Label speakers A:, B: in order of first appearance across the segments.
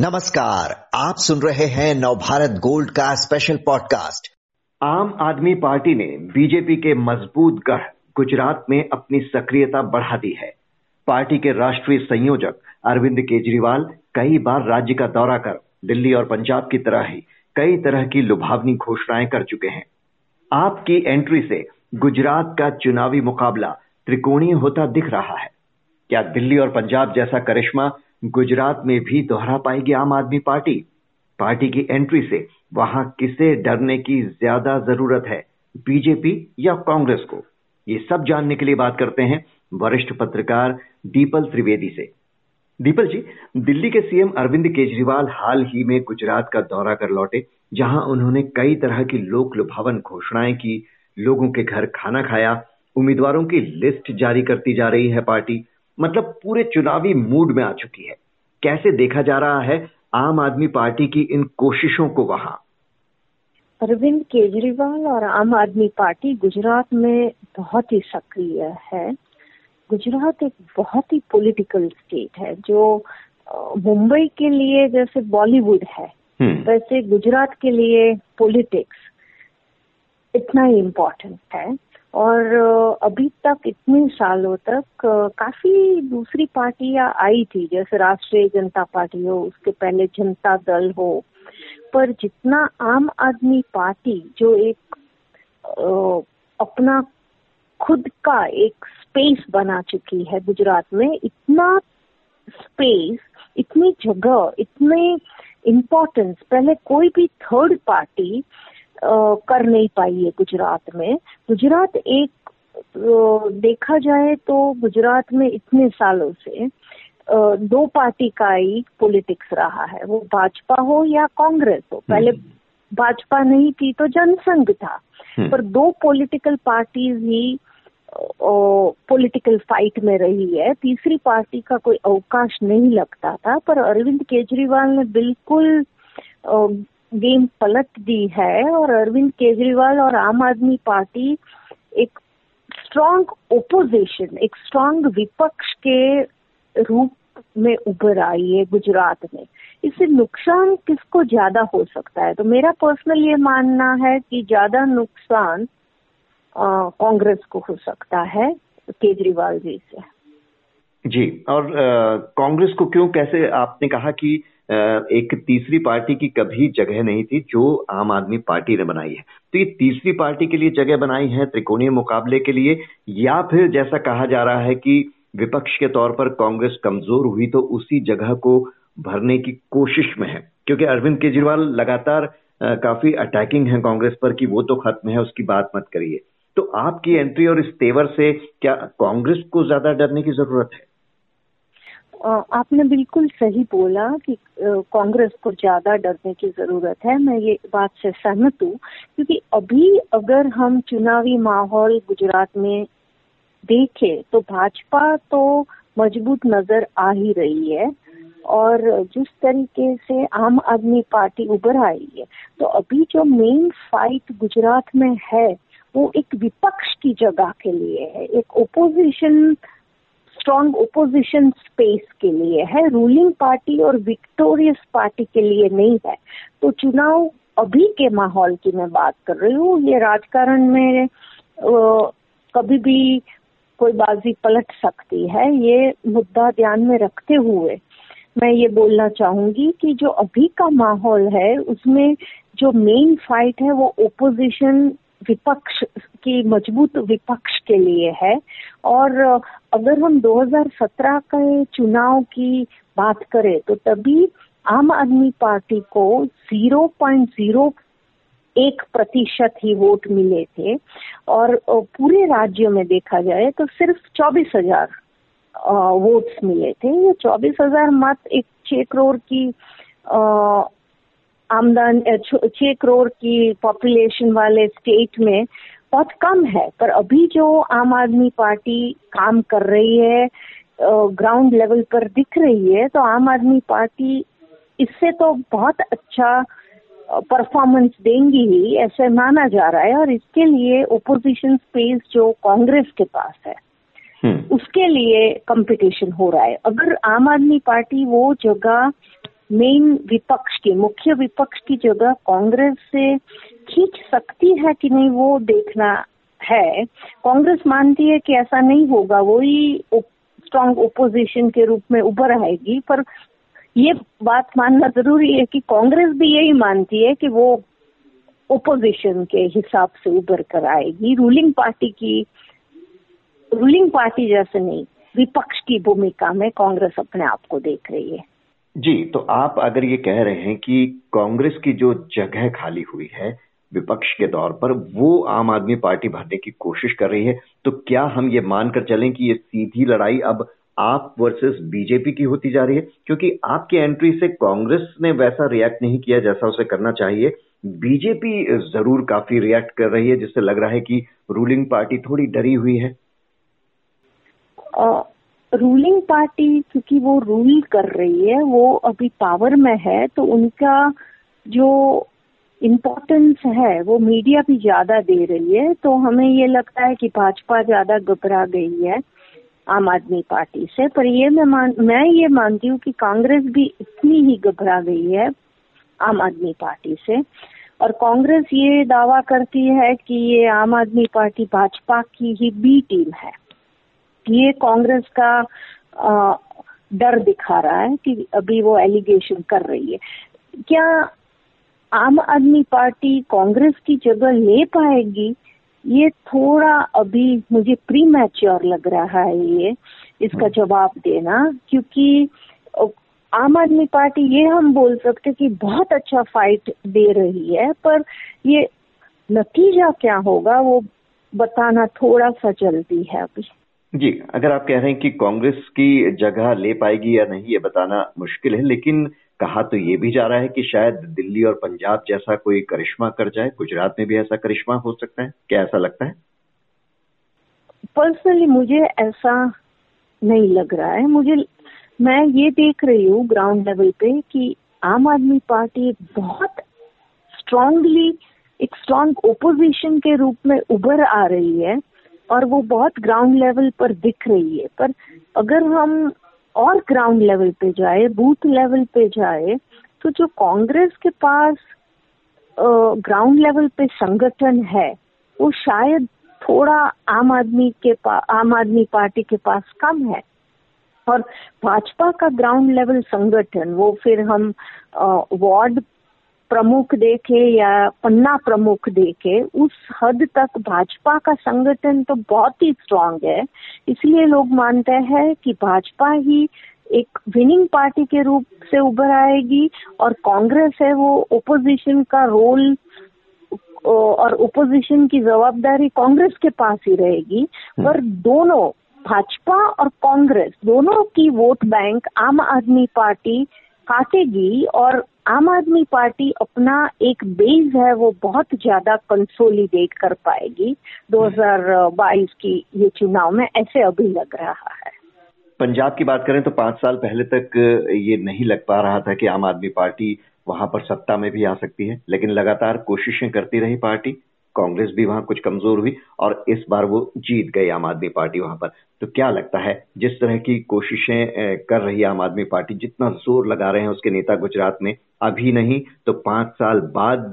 A: नमस्कार, आप सुन रहे हैं नवभारत गोल्ड का special podcast
B: Aam Aadmi Party ने बीजेपी के मज़बूत गढ़ गुजरात में अपनी सक्रियता बढ़ा दी है। पार्टी के राष्ट्रीय संयोजक अरविंद केजरीवाल कई बार राज्य का दौरा कर दिल्ली और पंजाब की तरह ही कई तरह की लुभावनी घोषणाएँ कर चुके हैं। आपकी एंट्री से गुजरात का चुनावी मुकाबला त्रिकोणीय होता दिख रहा है। क्या दिल्ली और पंजाब जैसा करिश्मा गुजरात में भी दोहरा पाएगी आम आदमी पार्टी। पार्टी की एंट्री से वहाँ किसे डरने की ज़्यादा ज़रूरत है, बीजेपी या कांग्रेस को? ये सब जानने के लिए बात करते हैं वरिष्ठ पत्रकार दीपल त्रिवेदी से। दीपल जी, दिल्ली के सीएम अरविंद केजरीवाल हाल ही में गुजरात का दौरा कर लौटे, जहाँ उन्होंने कई तरह की लोक लुभावन घोषणाएँ की, लोगों के घर खाना खाया, उम्मीदवारों की लिस्ट जारी करती जा रही है पार्टी। मतलब पूरे चुनावी मूड में आ चुकी है। कैसे देखा जा रहा है आम आदमी पार्टी की इन कोशिशों को वहाँ?
C: अरविंद केजरीवाल और आम आदमी पार्टी गुजरात में बहुत ही सक्रिय है। गुजरात एक बहुत ही पॉलिटिकल स्टेट है जो मुंबई के लिए जैसे बॉलीवुड है हम्म। वैसे गुजरात के लिए पॉलिटिक्स इतना ही इम्पोर्टेंट है। और अभी तक इतने सालों तक काफ़ी दूसरी पार्टियाँ आई थी, जैसे राष्ट्रीय जनता पार्टी हो, उसके पहले जनता दल हो, पर जितना आम आदमी पार्टी जो एक अपना खुद का एक स्पेस बना चुकी है गुजरात में, इतना स्पेस इतनी जगह, इतने इम्पोर्टेंस पहले कोई भी थर्ड पार्टी कर नहीं पाई है गुजरात में। गुजरात एक देखा जाए तो गुजरात में इतने सालों से दो पार्टी का ही पॉलिटिक्स रहा है। वो भाजपा हो या कांग्रेस हो। पहले हम्म। भाजपा नहीं थी तो जनसंघ था। हम्म। पर दो पॉलिटिकल पार्टीज़ ही पॉलिटिकल फाइट में रही है। तीसरी पार्टी का कोई अवकाश नहीं लगता था। पर अरविंद केजरीवाल ने बिल्कुल गेम पलट दी है और अरविंद केजरीवाल और आम आदमी पार्टी एक स्ट्रांग ओपोजिशन एक स्ट्रांग विपक्ष के रूप में उभर आई है गुजरात में। इससे नुकसान किसको ज़्यादा हो सकता है? तो मेरा पर्सनल ये मानना है कि ज़्यादा नुकसान कांग्रेस को हो सकता है, केजरीवाल जी से।
B: जी, और कांग्रेस को क्यों, कैसे आपने कहा कि एक तीसरी पार्टी की कभी जगह नहीं थी जो आम आदमी पार्टी ने बनाई है। तो ये तीसरी पार्टी के लिए जगह बनाई है त्रिकोणीय मुकाबले के लिए, या फिर जैसा कहा जा रहा है कि विपक्ष के तौर पर कांग्रेस कमज़ोर हुई तो उसी जगह को भरने की कोशिश में है। क्योंकि अरविंद केजरीवाल लगातार काफ़ी अटैकिंग है कांग्रेस पर कि वो तो खत्म है, उसकी बात मत करिए। तो आपकी एंट्री और इस तेवर से क्या कांग्रेस को ज़्यादा डरने की ज़रूरत है?
C: आपने बिल्कुल सही बोला कि कांग्रेस को ज़्यादा डरने की ज़रूरत है। मैं ये बात से सहमत हूँ, क्योंकि अभी अगर हम चुनावी माहौल गुजरात में देखें तो भाजपा तो मज़बूत नज़र आ ही रही है और जिस तरीके से आम आदमी पार्टी उभर आई है तो अभी जो मेन फाइट गुजरात में है, वो एक विपक्ष की जगह के लिए है। एक ओपोजिशन स्ट्रॉन्ग ओपोजिशन स्पेस के लिए है रूलिंग पार्टी और विक्टोरियस पार्टी के लिए नहीं है। तो चुनाव अभी के माहौल की मैं बात कर रही हूँ, ये राजकारण में कभी भी कोई बाजी पलट सकती है, ये मुद्दा ध्यान में रखते हुए मैं ये बोलना चाहूँगी कि जो अभी का माहौल है, उसमें जो मेन फाइट है वो ओपोजिशन विपक्ष की मज़बूत विपक्ष के लिए है। और अगर हम 2017 के चुनाव की बात करें तो तभी आम आदमी पार्टी को 0.0 एक प्रतिशत ही वोट मिले थे। और पूरे राज्य में देखा जाए तो सिर्फ़ चौबीस हज़ार वोट्स मिले थे। ये चौबीस हज़ार मत एक छह करोड़ की आमदन छह करोड़ की पॉपुलेशन वाले स्टेट में बहुत कम है। पर अभी जो आम आदमी पार्टी काम कर रही है ग्राउंड लेवल पर दिख रही है तो आम आदमी पार्टी इससे तो बहुत अच्छा परफॉर्मेंस देंगी ही ऐसे माना जा रहा है। और इसके लिए ओपोजिशन स्पेस जो कांग्रेस के पास है हम्म। उसके लिए कंपटीशन हो रहा है। अगर आम आदमी पार्टी वो जगह मेन विपक्ष की, मुख्य विपक्ष की जगह कांग्रेस से खींच सकती है कि नहीं वो देखना है। कांग्रेस मानती है कि ऐसा नहीं होगा, वही स्ट्रांग ओपोजिशन के रूप में उभर आएगी, पर ये बात मानना ज़रूरी है कि कांग्रेस भी यही मानती है कि वो ओपोजिशन के हिसाब से उभर कर आएगी। रूलिंग पार्टी की रूलिंग पार्टी जैसे नहीं, विपक्ष की भूमिका में कांग्रेस अपने आप को देख रही है।
B: जी तो आप अगर ये कह रहे हैं कि कांग्रेस की जो जगह खाली हुई है विपक्ष के तौर पर, वो आम आदमी पार्टी भरने की कोशिश कर रही है तो क्या हम ये मानकर चलें कि ये सीधी लड़ाई अब आप वर्सेस बीजेपी की होती जा रही है? क्योंकि आपकी एंट्री से कांग्रेस ने वैसा रिएक्ट नहीं किया जैसा उसे करना चाहिए। बीजेपी ज़रूर काफ़ी रिएक्ट कर रही है, जिससे लग रहा है कि रूलिंग पार्टी थोड़ी डरी हुई है।
C: रूलिंग पार्टी क्योंकि वो रूल कर रही है, वो अभी पावर में है तो उनका जो इम्पोर्टेंस है, वो मीडिया भी ज़्यादा दे रही है तो हमें ये लगता है कि भाजपा ज़्यादा घबरा गई है आम आदमी पार्टी से। पर ये मैं मान, मैं ये मानती हूँ कि कांग्रेस भी इतनी ही घबरा गई है आम आदमी पार्टी से। और कांग्रेस ये दावा करती है कि ये आम आदमी पार्टी भाजपा की ही बी टीम है। ये कांग्रेस का डर दिखा रहा है कि अभी वो एलिगेशन कर रही है। क्या आम आदमी पार्टी कांग्रेस की जगह ले पाएगी? ये थोड़ा अभी मुझे प्री मैच्योर लग रहा है ये, इसका जवाब देना, क्योंकि आम आदमी पार्टी ये हम बोल सकते कि बहुत अच्छा फाइट दे रही है, पर ये नतीजा क्या होगा वो बताना थोड़ा सा जल्दी है अभी।
B: जी, अगर आप कह रहे हैं कि कांग्रेस की जगह ले पाएगी या नहीं, ये बताना मुश्किल है, लेकिन कहा तो ये भी जा रहा है कि शायद दिल्ली और पंजाब जैसा कोई करिश्मा कर जाए, गुजरात में भी ऐसा करिश्मा हो सकता है, क्या ऐसा लगता है?
C: पर्सनली मुझे ऐसा नहीं लग रहा है, मुझे, मैं ये देख रही हूँ ग्राउंड लेवल पे कि आम आदमी पार्टी बहुत स्ट्रांगली एक स्ट्रांग ओपोजिशन के रूप में उभर आ रही है। और वो बहुत ग्राउंड लेवल पर दिख रही है। पर अगर हम और ग्राउंड लेवल पे जाए बूथ लेवल पे जाए तो जो कांग्रेस के पास ग्राउंड लेवल पे संगठन है, वो शायद थोड़ा आम आदमी के आम आदमी पार्टी के पास कम है। और भाजपा का ग्राउंड लेवल संगठन, वो फिर हम वार्ड प्रमुख देखे या पन्ना प्रमुख देखे उस हद तक भाजपा का संगठन तो बहुत ही स्ट्रांग है इसलिए लोग मानते हैं कि भाजपा ही एक विनिंग पार्टी के रूप से उभर आएगी और कांग्रेस है वो ओपोजिशन का रोल और ओपोजिशन की जवाबदारी कांग्रेस के पास ही रहेगी हम्म। पर दोनों भाजपा और कांग्रेस दोनों की वोट बैंक आम आदमी पार्टी काटेगी और आम आदमी पार्टी अपना एक बेस है वो बहुत ज़्यादा कंसोलिडेट कर पाएगी। 2022 की ये चुनाव में ऐसे अभी लग रहा है।
B: पंजाब की बात करें तो पाँच साल पहले तक ये नहीं लग पा रहा था कि आम आदमी पार्टी वहाँ पर सत्ता में भी आ सकती है लेकिन लगातार कोशिशें करती रही पार्टी। कांग्रेस भी वहाँ कुछ कमज़ोर हुई और इस बार वो जीत गई आम आदमी पार्टी वहाँ पर। तो क्या लगता है, जिस तरह की कोशिशें कर रही आम आदमी पार्टी, जितना ज़ोर लगा रहे हैं उसके नेता गुजरात में, अभी नहीं तो पाँच साल बाद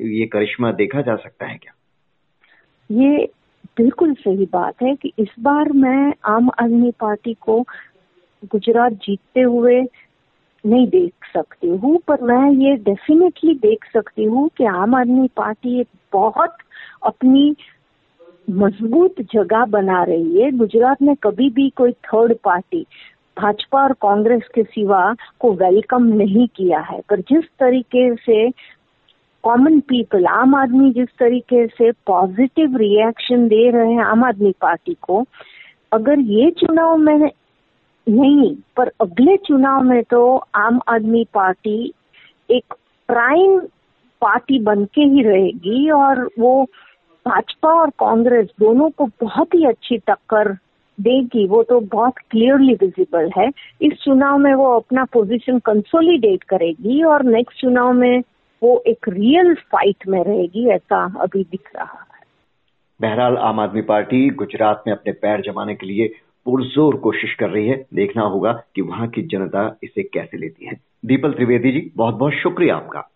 B: ये करिश्मा देखा जा सकता है क्या?
C: ये बिल्कुल सही बात है कि इस बार मैं आम आदमी पार्टी को गुजरात जीतते हुए नहीं देख सकती हूँ, पर मैं ये डेफिनेटली देख सकती हूँ कि आम आदमी पार्टी बहुत अपनी मज़बूत जगह बना रही है। गुजरात में कभी भी कोई थर्ड पार्टी भाजपा और कांग्रेस के सिवा को वेलकम नहीं किया है। पर जिस तरीके से कॉमन पीपल आम आदमी जिस तरीके से पॉजिटिव रिएक्शन दे रहे हैं आम आदमी पार्टी को, अगर ये चुनाव में नहीं, पर अगले चुनाव में तो आम आदमी पार्टी एक प्राइम पार्टी बन के ही रहेगी और वो भाजपा और कांग्रेस दोनों को बहुत ही अच्छी टक्कर देगी। वो तो बहुत क्लियरली विजिबल है। इस चुनाव में वो अपना पोजीशन कंसोलिडेट करेगी और नेक्स्ट चुनाव में वो एक रियल फाइट में रहेगी, ऐसा अभी दिख रहा है।
B: बहरहाल, आम आदमी पार्टी गुजरात में अपने पैर जमाने के लिए पुरजोर कोशिश कर रही है। देखना होगा कि वहाँ की जनता इसे कैसे लेती है। दीपल त्रिवेदी जी बहुत बहुत शुक्रिया आपका।